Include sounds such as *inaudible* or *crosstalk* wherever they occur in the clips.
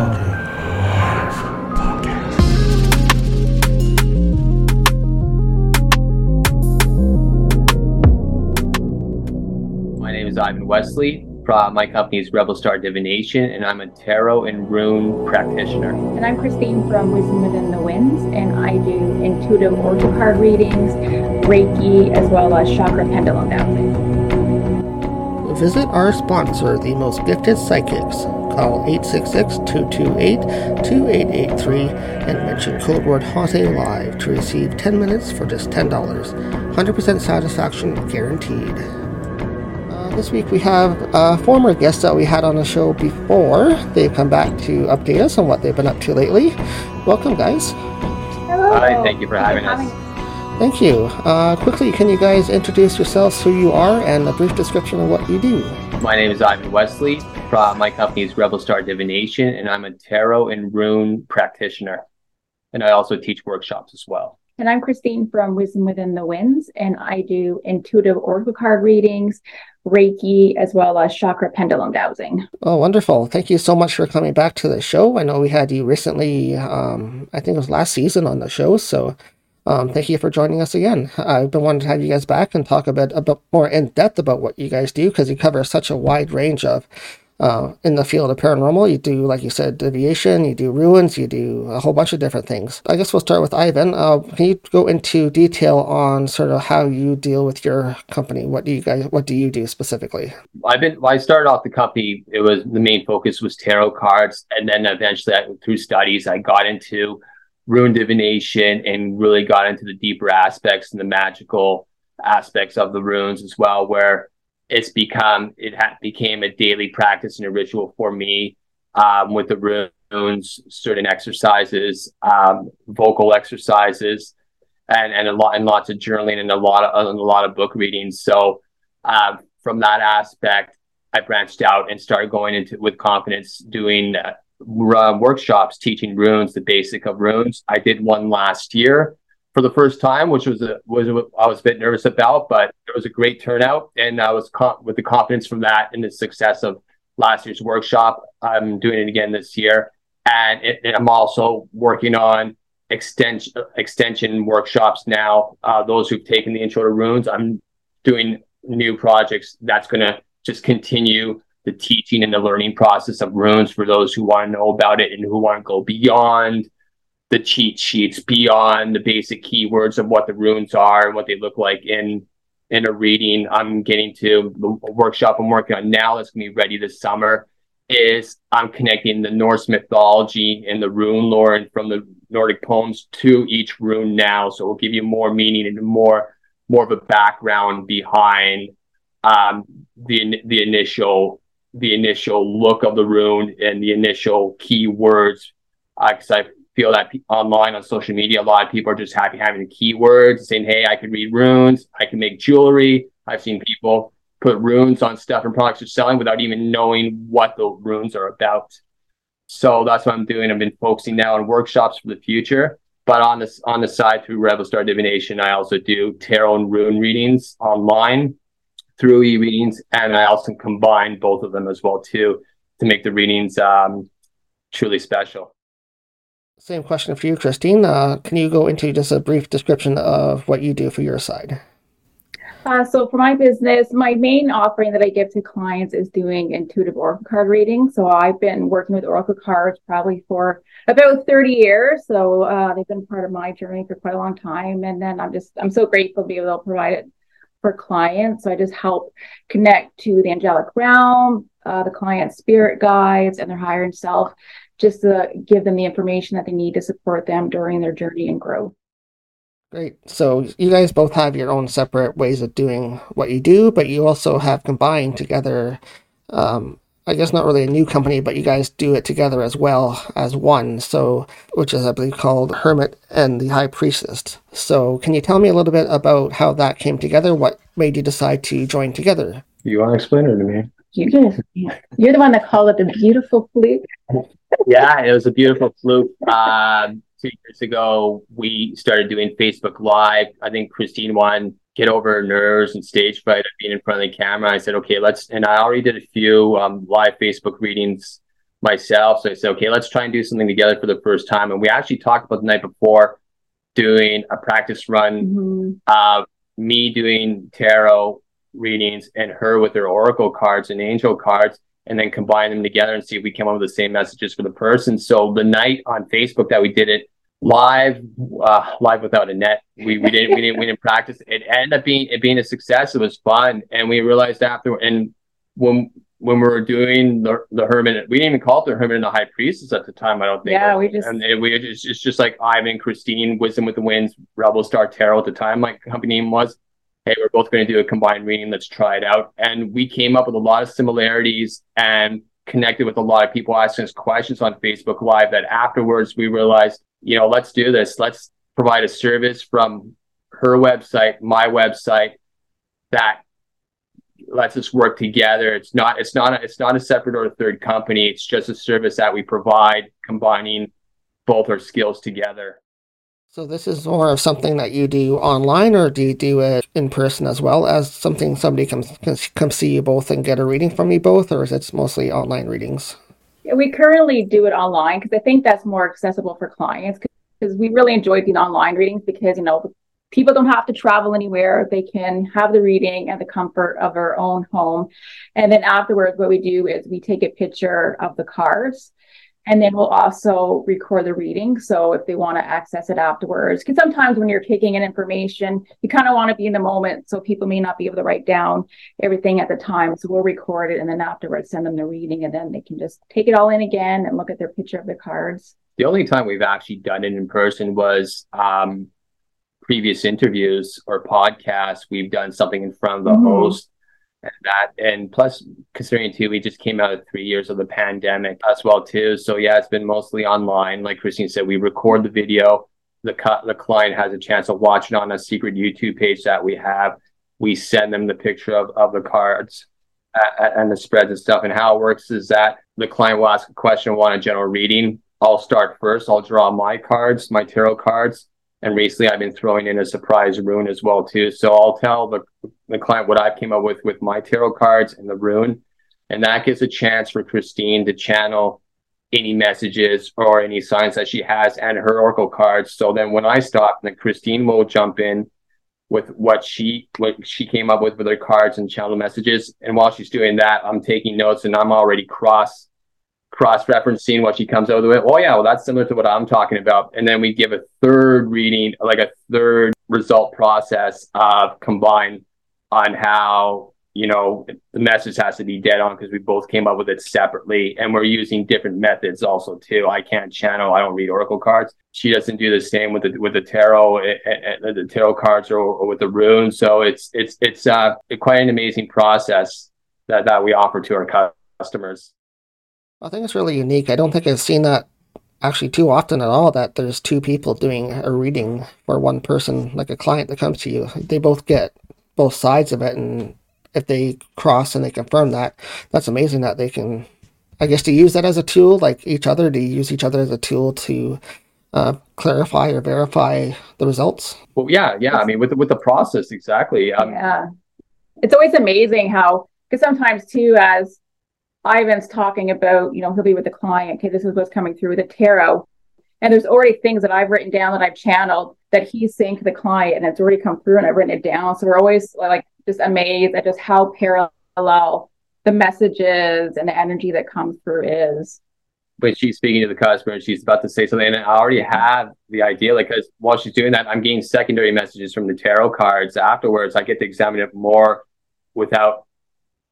My name is Ivan Wesley. My company is Rebel Star Divination, and I'm a tarot and rune practitioner. And I'm Christine from Wisdom Within the Winds, and I do intuitive oracle card readings, Reiki, as well as chakra pendulum dowsing. Visit our sponsor, the most gifted psychics. Call 866-228-2883 and mention code word Haunting Live to receive 10 minutes for just $10. 100% satisfaction guaranteed. Uh, this week we have a former guest that we had on the show before. They've come back to update us on what they've been up to lately. Welcome, guys. Hello. Hi, thank you for having us. Thank you. Uh, quickly, can you guys introduce yourselves, who you are, and a brief description of what you do? My name is Ivan Wesley. From my company is Rebel Star Divination, and I'm a tarot and rune practitioner. And I also teach workshops as well. And I'm Christine from Wisdom Within the Winds, and I do intuitive oracle card readings, Reiki, as well as chakra pendulum dowsing. Oh, wonderful. Thank you so much for coming back to the show. I know we had you recently, um, I think it was last season on the show. So um, thank you for joining us again. I've been wanting to have you guys back and talk a bit, a bit more in depth about what you guys do because you cover such a wide range of uh, in the field of paranormal. You do, like you said, divination, you do runes, you do a whole bunch of different things. I guess we'll start with Ivan. Uh, can you go into detail on sort of how you deal with your company? What do you guys, what do you do specifically? I've been I started off the company, it was the main focus was tarot cards, and then eventually I, through studies, I got into rune divination and really got into the deeper aspects and the magical aspects of the runes as well, where it's become it ha- became a daily practice and a ritual for me um, with the runes, certain exercises, um, vocal exercises, and and a lot and lots of journaling and a lot of and a lot of book readings. So um, from that aspect, I branched out and started going into with confidence doing uh, uh, workshops teaching runes, the basic of runes. I did one last year for the first time, which was a was a, I was a bit nervous about, but it was a great turnout, and I was com- with the confidence from that and the success of last year's workshop. I'm doing it again this year, and, it, and I'm also working on extension extension workshops now. Uh, those who've taken the intro to runes, I'm doing new projects that's going to just continue the teaching and the learning process of runes for those who want to know about it and who want to go beyond the cheat sheets beyond the basic keywords of what the runes are and what they look like in in a reading. I'm getting to the workshop I'm working on now that's gonna be ready this summer. Is I'm connecting the Norse mythology and the rune lore and from the Nordic poems to each rune now. So it'll give you more meaning and more more of a background behind um, the the initial the initial look of the rune and the initial keywords. Because uh, I feel that online on social media, a lot of people are just happy having the keywords, saying, "Hey, I can read runes, I can make jewelry." I've seen people put runes on stuff and products they're selling without even knowing what the runes are about. So that's what I'm doing. I've been focusing now on workshops for the future. But on this on the side through Rebel Star Divination, I also do tarot and rune readings online through e-readings, and I also combine both of them as well too to make the readings um, truly special. Same question for you, Christine. Uh, can you go into just a brief description of what you do for your side? Uh, so for my business, my main offering that I give to clients is doing intuitive oracle card reading. So I've been working with oracle cards probably for about 30 years. So uh, they've been part of my journey for quite a long time. And then I'm just I'm so grateful to be able to provide it for clients. So I just help connect to the angelic realm, uh, the client's spirit guides, and their higher self just to give them the information that they need to support them during their journey and growth. Great. So you guys both have your own separate ways of doing what you do, but you also have combined together. Um, I guess not really a new company, but you guys do it together as well as one. So, which is I believe called Hermit and the High Priestess. So, can you tell me a little bit about how that came together? What made you decide to join together? You want to explain it to me? You guys, you're the one that called it the beautiful fluke yeah, it was a beautiful fluke. Um, two years ago, we started doing Facebook Live. I think Christine won get over nerves and stage fright of being in front of the camera. I said, okay, let's, and I already did a few um, live Facebook readings myself. So I said, okay, let's try and do something together for the first time. And we actually talked about the night before doing a practice run, mm-hmm. uh, me doing tarot readings and her with her oracle cards and angel cards, and then combine them together and see if we came up with the same messages for the person. So the night on Facebook that we did it live, uh, live without a net, we, we didn't we didn't we didn't practice. It ended up being it being a success. It was fun, and we realized after and when when we were doing the, the hermit, we didn't even call it the hermit and the high priestess at the time. I don't think. Yeah, we just and it, we just it's just like Ivan, Christine, Wisdom with the Winds, Rebel Star Tarot at the time. My company name was. Hey, we're both going to do a combined reading. Let's try it out. And we came up with a lot of similarities and connected with a lot of people asking us questions on Facebook Live. That afterwards we realized, you know, let's do this. Let's provide a service from her website, my website, that lets us work together. It's not it's not a, it's not a separate or a third company. It's just a service that we provide, combining both our skills together. So this is more of something that you do online, or do you do it in person as well as something somebody can, can come see you both and get a reading from you both, or is it mostly online readings? Yeah, we currently do it online because I think that's more accessible for clients because we really enjoy doing online readings because you know people don't have to travel anywhere. They can have the reading at the comfort of their own home. And then afterwards, what we do is we take a picture of the cards and then we'll also record the reading. So if they want to access it afterwards, because sometimes when you're taking in information, you kind of want to be in the moment. So people may not be able to write down everything at the time. So we'll record it and then afterwards send them the reading and then they can just take it all in again and look at their picture of the cards. The only time we've actually done it in person was um, previous interviews or podcasts, we've done something in front of the mm-hmm. host and that. And plus considering too we just came out of three years of the pandemic as well too. So yeah it's been mostly online. Like christine said we record the video. The cut the client has a chance of watching on a secret youtube page that we have. We send them the picture of, of the cards uh, and the spreads and stuff. And how it works is that the client will ask a question want a general reading. I'll start first. I'll draw my cards my tarot cards and recently I've been throwing in a surprise rune as well too. So I'll tell the, the client what I came up with with my tarot cards and the rune. And that gives a chance for Christine to channel any messages or any signs that she has and her oracle cards. So then when I stop, then Christine will jump in with what she what she came up with with her cards and channel messages. And while she's doing that, I'm taking notes and I'm already cross cross-referencing what she comes out with. Oh yeah, well that's similar to what I'm talking about. And then we give a third reading, like a third result process of combined on how you know the message has to be dead on because we both came up with it separately. And we're using different methods also too. I can't channel i don't read oracle cards. She doesn't do the same with the with the tarot eh, eh, eh, the tarot cards or, or with the runes so it's it's it's uh quite an amazing process that that we offer to our customers I think it's really unique. I don't think I've seen that actually too often at all that there's two people doing a reading for one person, like a client that comes to you. They both get both sides of it, and if they cross and they confirm that, that's amazing that they can. I guess to use that as a tool, like each other, to use each other as a tool to uh, clarify or verify the results. Well, yeah, yeah. I mean, with the, with the process, exactly. Um, yeah, it's always amazing how because sometimes too, as Ivan's talking about, you know, he'll be with the client. Okay, this is what's coming through with the tarot. And there's already things that I've written down that I've channeled that he's saying to the client, and it's already come through, and I've written it down. So we're always like just amazed at just how parallel the messages and the energy that comes through is. When she's speaking to the customer and she's about to say something, and I already have the idea, like, because while she's doing that, I'm getting secondary messages from the tarot cards afterwards. I get to examine it more without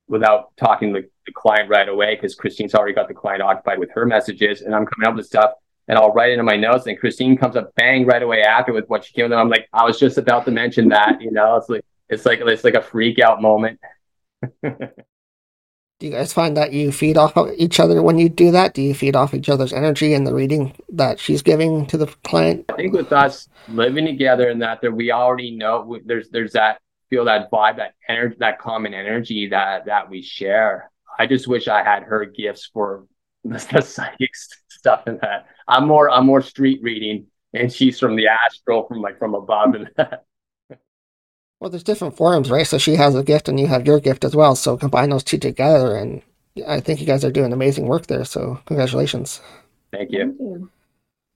without talking to the client right away because Christine's already got the client occupied with her messages and I'm coming up with stuff and I'll write it in my notes and Christine comes up bang right away after with what she came with. I'm like, I was just about to mention that, you know, it's like it's like it's like a freak out moment. *laughs* do you guys find that you feed off of each other when you do that? Do you feed off each other's energy and the reading that she's giving to the client? I think with us living together and that, that we already know there's there's that feel that vibe, that energy, that common energy that that we share. I just wish I had her gifts for the, *laughs* the psychic stuff and that. I'm more I'm more street reading, and she's from the astral, from like from above and that. *laughs* Well, there's different forms, right? So she has a gift and you have your gift as well. So combine those two together, and I think you guys are doing amazing work there. So congratulations. Thank you. Thank you.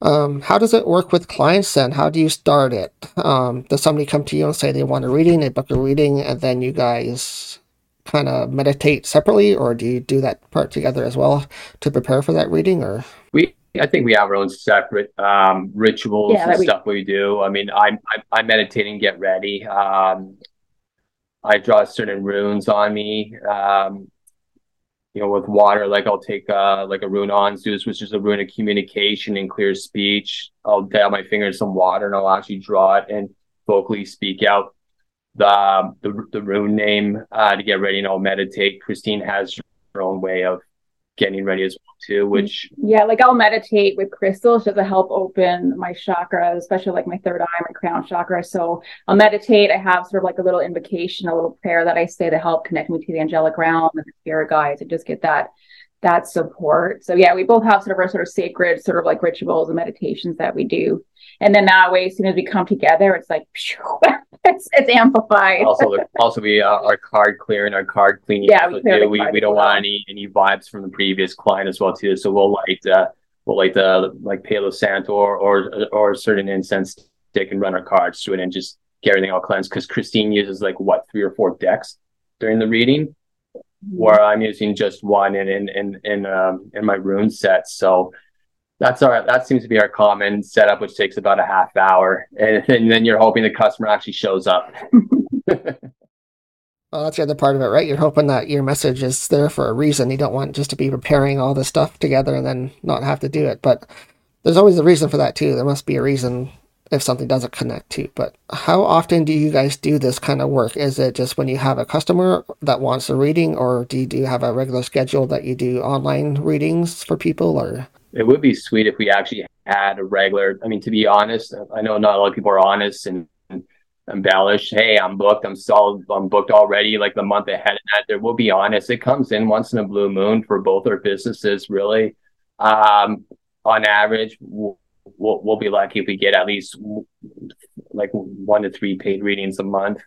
Um, how does it work with clients then? How do you start it? Um, does somebody come to you and say they want a reading, they book a reading, and then you guys kind of meditate separately, or do you do that part together as well to prepare for that reading? Or We, I think we have our own separate um, rituals Yeah, and we- stuff we do. I mean, I, I, I meditate and get ready. Um, I draw certain runes on me. You know, with water, like I'll take uh, like a rune Ansuz, which is a rune of communication and clear speech. I'll dab my finger in some water and I'll actually draw it and vocally speak out the um, the, the rune name uh, to get ready and I'll meditate. Christine has her own way of getting ready as well too, mm-hmm. which Yeah, like I'll meditate with crystals just to help open my chakra, especially like my third eye, my crown chakra. So I'll meditate. I have sort of like a little invocation, a little prayer that I say to help connect me to the angelic realm and the spirit guides and just get that that support. So yeah, we both have sort of our sort of sacred sort of like rituals and meditations that we do. And then that way, as soon as we come together, it's like *laughs* it's, it's amplified. also also we uh, our card clearing our card cleaning Yeah, we too. we, we don't want any any vibes from the previous client as well too. So we'll light the we'll light the like palo santo or or or a certain incense stick and run our cards through it and just get everything all cleansed. Because christine uses like what three or four decks during the reading? Where i'm using just one in in in in, um, in my rune set. So that's our that seems to be our common setup which takes about a half hour and, *laughs* and then you're hoping the customer actually shows up *laughs* well, that's the other part of it, right? You're hoping that your message is there for a reason. You don't want just to be preparing all this stuff together and then not have to do it. But there's always a reason for that too. There must be a reason if something doesn't connect to. But how often do you guys do this kind of work? Is it just when you have a customer that wants a reading, or do you do have a regular schedule that you do online readings for people? Or it would be sweet if we actually had a regular. I mean, to be honest, I know not a lot of people are honest and embellish. Hey, I'm booked. I'm solid. I'm booked already. Like the month ahead of that. There will be honest. It comes in once in a blue moon for both our businesses. Really, um, on average, we'll, we'll, we'll be lucky if we get at least like one to three paid readings a month.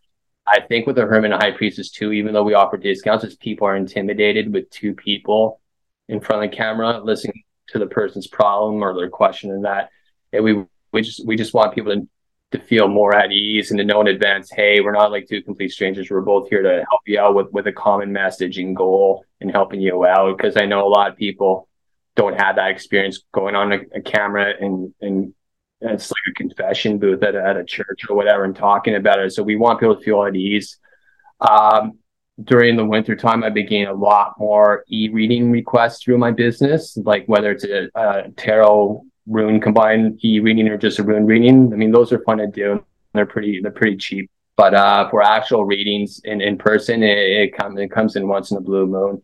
I think with the Hermit and High Priestess too, even though we offer discounts, as people are intimidated with two people in front of the camera listening to the person's problem or their question and that. And we we just we just want people to to feel more at ease and to know in advance, hey, we're not like two complete strangers. We're both here to help you out with with a common message and goal and helping you out. Because I know a lot of people don't have that experience going on a, a camera and and it's like a confession booth at a, at a church or whatever and talking about it. So we want people to feel at ease. Um, during the winter time, been getting a lot more e-reading requests through my business, like whether it's a, a tarot rune combined e-reading or just a rune reading. I mean, those are fun to do. They're pretty they're pretty cheap. But uh, for actual readings in, in person, it, it comes it comes in once in a blue moon.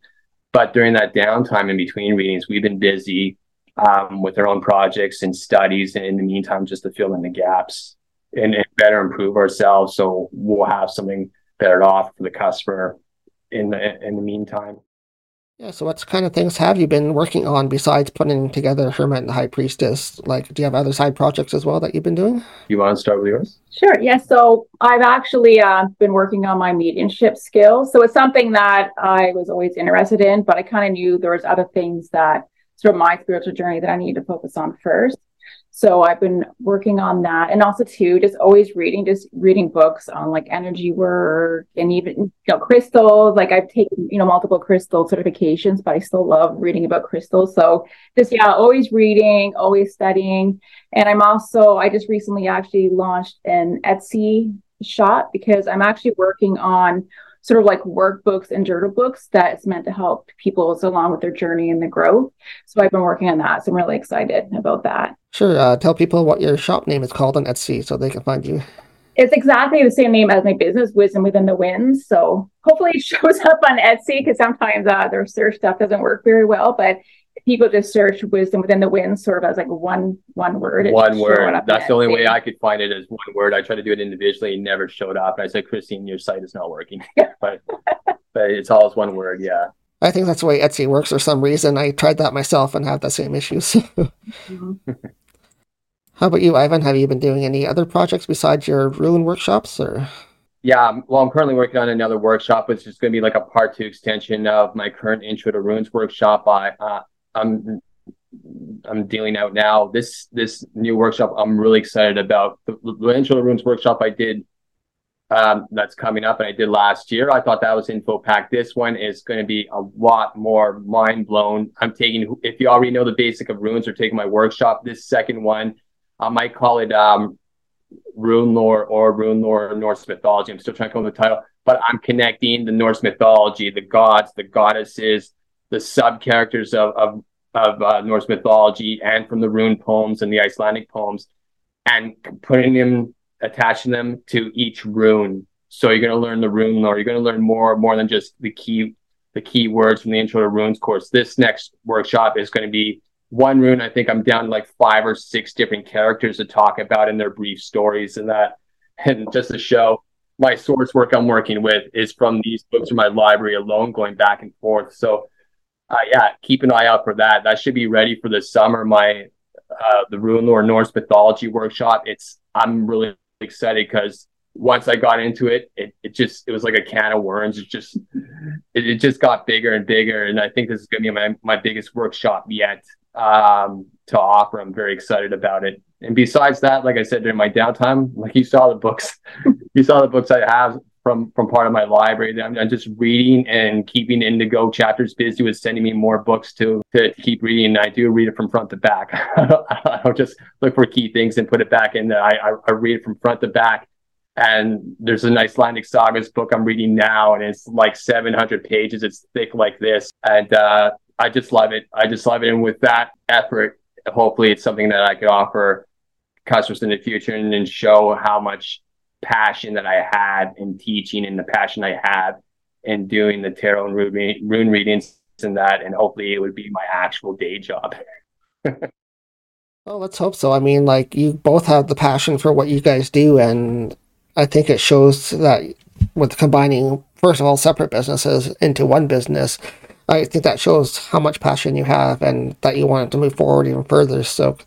But during that downtime in between readings, we've been busy um, with our own projects and studies, and in the meantime, just to fill in the gaps and, and better improve ourselves. So we'll have something better offer for the customer in the in the meantime. Yeah, so what kind of things have you been working on besides putting together Hermit and the High Priestess? Like, do you have other side projects as well that you've been doing? You want to start with yours? Sure. Yeah. So I've actually uh, been working on my mediumship skills. So it's something that I was always interested in, but I kind of knew there was other things that sort of my spiritual journey that I needed to focus on first. So I've been working on that, and also too, just always reading, just reading books on like energy work and even you know crystals. Like I've taken you know multiple crystal certifications, but I still love reading about crystals. So just yeah, always reading, always studying. And I'm also, I just recently actually launched an Etsy shop because I'm actually working on sort of like workbooks and journal books that's meant to help people along with their journey and the growth. So I've been working on that. So I'm really excited about that. Sure. Uh, tell people what your shop name is called on Etsy so they can find you. It's exactly the same name as my business, Wisdom Within the Winds. So hopefully it *laughs* shows up on Etsy because sometimes uh, their search stuff doesn't work very well. But people just search Wisdom Within the wind sort of as like one one word. One word. That's the only way I could find it is one word. I tried to do it individually, it never showed up. And I said, Christine, your site is not working. *laughs* but but it's always one word. Yeah. I think that's the way Etsy works for some reason. I tried that myself and had the same issues. *laughs* Mhm. How about you, Ivan? Have you been doing any other projects besides your rune workshops or yeah, well, I'm currently working on another workshop, which is going to be like a part two extension of my current Intro to Runes workshop. I uh, I'm I'm dealing out now. This this new workshop I'm really excited about. The, the Runes workshop I did um, that's coming up and I did last year. I thought that was info pack. This one is going to be a lot more mind blown. I'm taking, if you already know the basic of runes or taking my workshop, this second one, I might call it um, rune lore or rune lore Norse mythology. I'm still trying to come up with the title, but I'm connecting the Norse mythology, the gods, the goddesses, the sub characters of, of, of uh, Norse mythology and from the rune poems and the Icelandic poems and putting them attaching them to each rune. So you're going to learn the rune lore. You're going to learn more more than just the key the key words from the Intro to Runes course. This next workshop is going to be one rune. I think I'm down like five or six different characters to talk about in their brief stories and that. And just to show my source work I'm working with is from these books from my library alone, going back and forth. So, uh, yeah, keep an eye out for that. That should be ready for the summer. My uh, the Rune Lore Norse mythology workshop. It's I'm really excited because once I got into it, it, it just it was like a can of worms. It just it, it just got bigger and bigger, and I think this is going to be my my biggest workshop yet um, to offer. I'm very excited about it. And besides that, like I said during my downtime, like you saw the books, *laughs* you saw the books I have from from part of my library. I'm, I'm, just reading and keeping Indigo chapters busy with sending me more books to to keep reading. And I do read it from front to back. *laughs* I don't just look for key things and put it back in. I, I, I read it from front to back. And there's an Icelandic sagas book I'm reading now, and it's like 700 pages. It's thick like this, and uh, I just love it. I just love it. And with that effort, hopefully, it's something that I could offer customers in the future and, and show how much passion that I had in teaching and the passion I have in doing the tarot and rune, rune readings and that, and hopefully it would be my actual day job. *laughs* well, let's hope so. I mean, like you both have the passion for what you guys do, and I think it shows that with combining, first of all, separate businesses into one business, I think that shows how much passion you have and that you want to move forward even further. So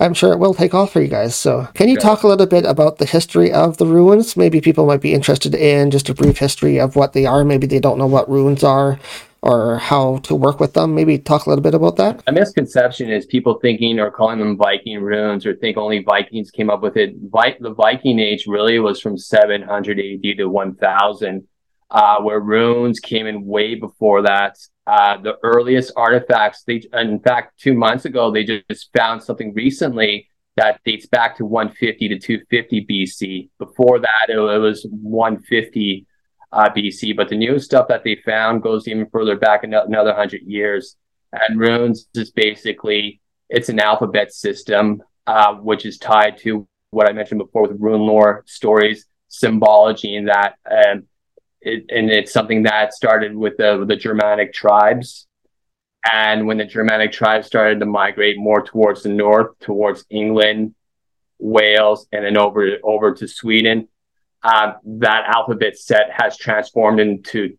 I'm sure it will take off for you guys. So can you yeah. talk a little bit about the history of the runes? Maybe people might be interested in just a brief history of what they are. Maybe they don't know what runes are or how to work with them. Maybe talk a little bit about that. A misconception is people thinking or calling them Viking runes or think only Vikings came up with it. Vi- the Viking age really was from 700 AD to 1000, uh, where runes came in way before that. Uh, the earliest artifacts, they, in fact, two months ago, they just found something recently that dates back to 150 to 250 BC. Before that, it, it was 150 uh, BC, but the newest stuff that they found goes even further back another 100 years. And runes is basically, it's an alphabet system, uh, which is tied to what I mentioned before with rune lore stories, symbology, and that. And it, and it's something that started with the, the Germanic tribes. And when the Germanic tribes started to migrate more towards the north, towards England, Wales, and then over over to Sweden, uh, that alphabet set has transformed into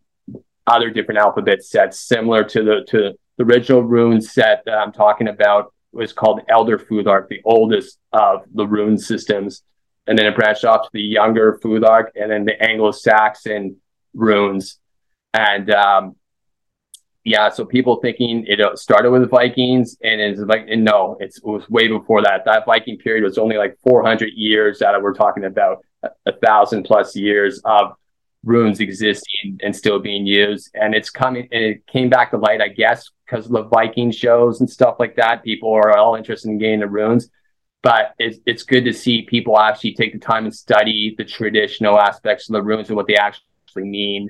other different alphabet sets, similar to the to the original rune set that I'm talking about was called Elder Futhark, the oldest of the rune systems. And then it branched off to the younger Futhark and then the Anglo-Saxon runes. And um, yeah, so people thinking it uh, started with the Vikings and it's like, and no, it's, it was way before that. That Viking period was only like 400 years that we're talking about, a, a thousand plus years of runes existing and still being used. And it's coming, and it came back to light, I guess, because of the Viking shows and stuff like that. People are all interested in getting the runes. But it's, it's good to see people actually take the time and study the traditional aspects of the runes and what they actually actually mean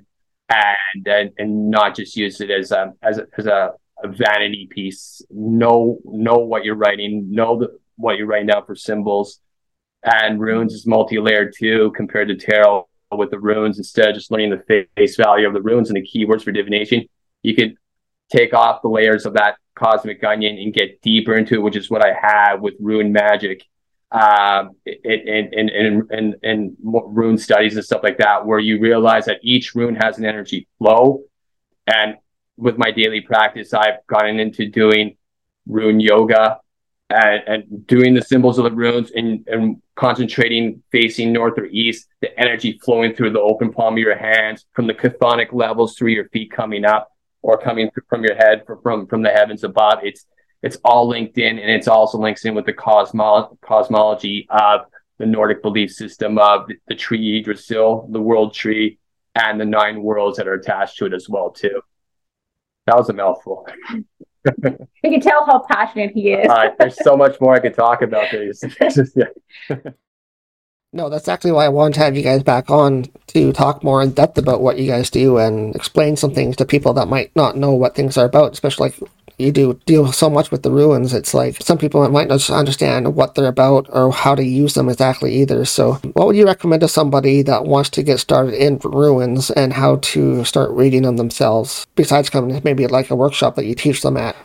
and and, and not just use it as a as a, as a, a vanity piece. Know know what you're writing know the, what you're writing down for symbols. And runes is multi-layered too compared to tarot with the runes. Instead of just learning the face value of the runes and the keywords for divination you could take off the layers of that cosmic onion and get deeper into it which is what i have with rune magic um, in, in, in, in, in rune studies and stuff like that, where you realize that each rune has an energy flow. And with my daily practice, I've gotten into doing rune yoga and, and doing the symbols of the runes and, and concentrating facing north or east, the energy flowing through the open palm of your hands from the chthonic levels through your feet coming up or coming from your head from, from the heavens above. It's it's all linked in and it's also links in with the cosmo- cosmology of the Nordic belief system of the, the tree Yggdrasil, the world tree, and the nine worlds that are attached to it as well too. That was a mouthful. *laughs* you can tell how passionate he is. uh, there's so much more I could talk about these. *laughs* no, that's actually why I wanted to have you guys back on to talk more in depth about what you guys do and explain some things to people that might not know what things are about, especially like you do deal so much with the runes. It's like some people might not understand what they're about or how to use them exactly either. So, what would you recommend to somebody that wants to get started in runes and how to start reading them themselves? Besides coming maybe like a workshop that you teach them at.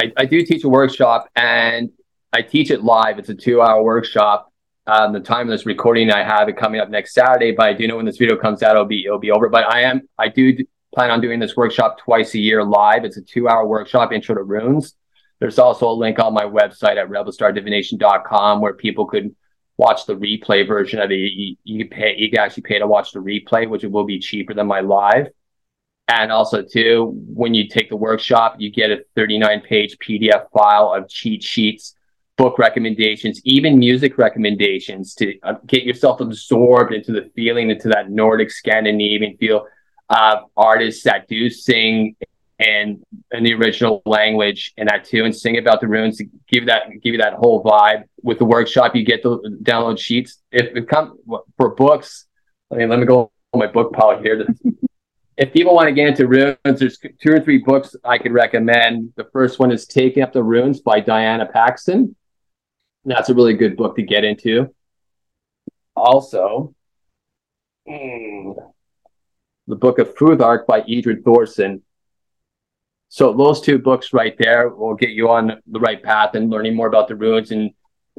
I, I do teach a workshop and I teach it live. It's a two-hour workshop. Um, the time of this recording, I have it coming up next Saturday, but I do know when this video comes out, it'll be it'll be over. But I am I do plan on doing this workshop twice a year live. It's a two hour workshop, Intro to Runes. There's also a link on my website at rebelstardivination.com where people could watch the replay version of it. You, you, pay, you can actually pay to watch the replay, which will be cheaper than my live. And also, too, when you take the workshop, you get a 39 page PDF file of cheat sheets, book recommendations, even music recommendations to uh, get yourself absorbed into the feeling, into that Nordic Scandinavian feel uh, artists that do sing in the original language and that too, and sing about the runes to give that give you that whole vibe. With the workshop, you get the download sheets. If it comes for books, I mean, let me go on my book pile here. *laughs* if people want to get into runes, there's two or three books I could recommend. The first one is Taking Up the Runes by Diana Paxson. That's a really good book to get into. Also, hmm, the book of Futhark by Edred Thorsson. So those two books right there will get you on the right path and learning more about the runes and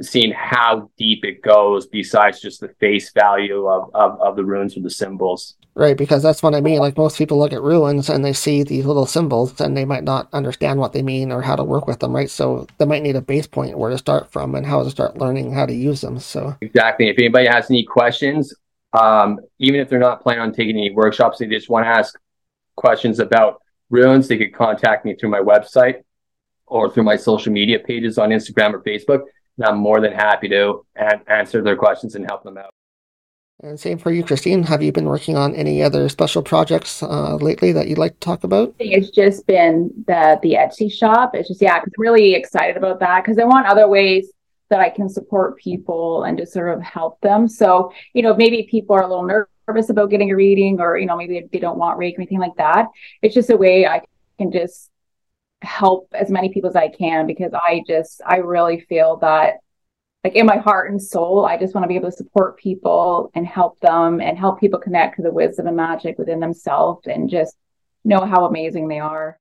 seeing how deep it goes besides just the face value of, of, of the runes or the symbols. Right, because that's what I mean. Like most people look at runes and they see these little symbols and they might not understand what they mean or how to work with them, right? So they might need a base point where to start from and how to start learning how to use them. So exactly. If anybody has any questions, um, even if they're not planning on taking any workshops, they just want to ask questions about runes, they could contact me through my website or through my social media pages on Instagram or Facebook. And I'm more than happy to answer their questions and help them out. And same for you, Christine. Have you been working on any other special projects uh, lately that you'd like to talk about? It's just been the the Etsy shop. It's just yeah, I'm really excited about that because I want other ways that I can support people and just sort of help them. So, you know, maybe people are a little nervous about getting a reading or, you know, maybe they don't want Reiki or anything like that. It's just a way I can just help as many people as I can because I just, I really feel that like in my heart and soul, I just want to be able to support people and help them and help people connect to the wisdom and magic within themselves and just know how amazing they are.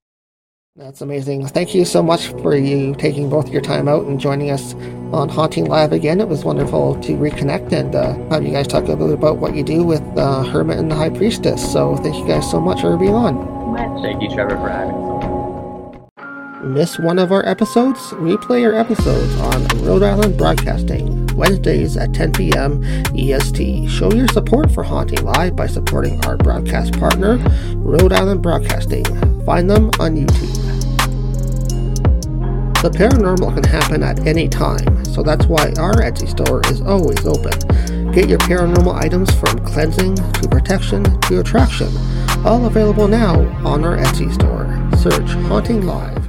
That's amazing. Thank you so much for you taking both your time out and joining us on Haunting Live again. It was wonderful to reconnect and uh, have you guys talk a little bit about what you do with uh, Hermit and the High Priestess. So thank you guys so much for being on. Thank you, Trevor, for having us. Miss one of our episodes? Replay our episodes on Rhode Island Broadcasting, Wednesdays at 10 p.m. EST. Show your support for Haunting Live by supporting our broadcast partner, Rhode Island Broadcasting. Find them on YouTube. The paranormal can happen at any time, so that's why our Etsy store is always open. Get your paranormal items from cleansing to protection to attraction, all available now on our Etsy store. Search Haunting Live.